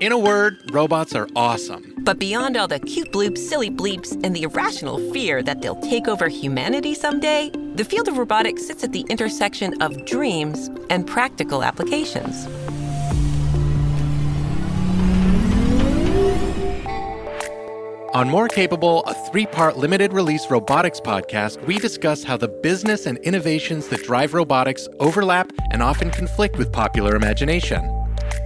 In a word, robots are awesome. But beyond all the cute bloops, silly bleeps, and the irrational fear that they'll take over humanity someday, the field of robotics sits at the intersection of dreams and practical applications. On More Capable, a three part limited release robotics podcast, we discuss how the business and innovations that drive robotics overlap and often conflict with popular imagination.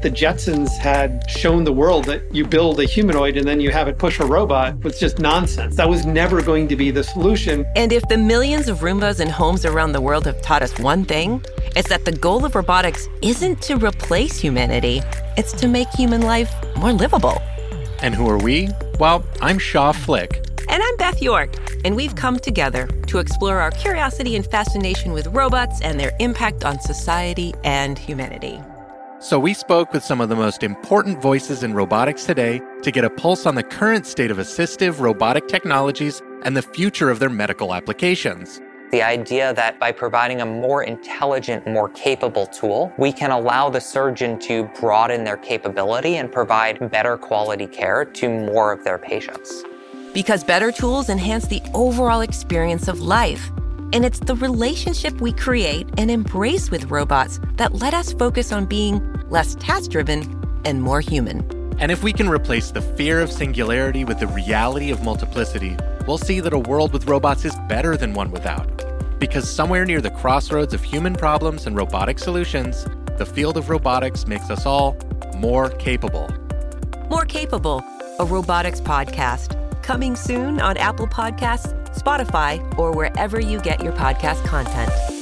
The Jetsons had shown the world that you build a humanoid and then you have it push a robot was just nonsense. That was never going to be the solution. And if the millions of Roombas in homes around the world have taught us one thing, it's that the goal of robotics isn't to replace humanity, it's to make human life more livable. And who are we? Well, I'm Shaw Flick. And I'm Beth York, and we've come together to explore our curiosity and fascination with robots and their impact on society and humanity. So, we spoke with some of the most important voices in robotics today to get a pulse on the current state of assistive robotic technologies and the future of their medical applications. The idea that by providing a more intelligent, more capable tool, we can allow the surgeon to broaden their capability and provide better quality care to more of their patients. Because better tools enhance the overall experience of life. And it's the relationship we create and embrace with robots that let us focus on being less task driven and more human. And if we can replace the fear of singularity with the reality of multiplicity, we'll see that a world with robots is better than one without. Because somewhere near the crossroads of human problems and robotic solutions, the field of robotics makes us all more capable. More Capable, a robotics podcast, coming soon on Apple Podcasts, Spotify, or wherever you get your podcast content.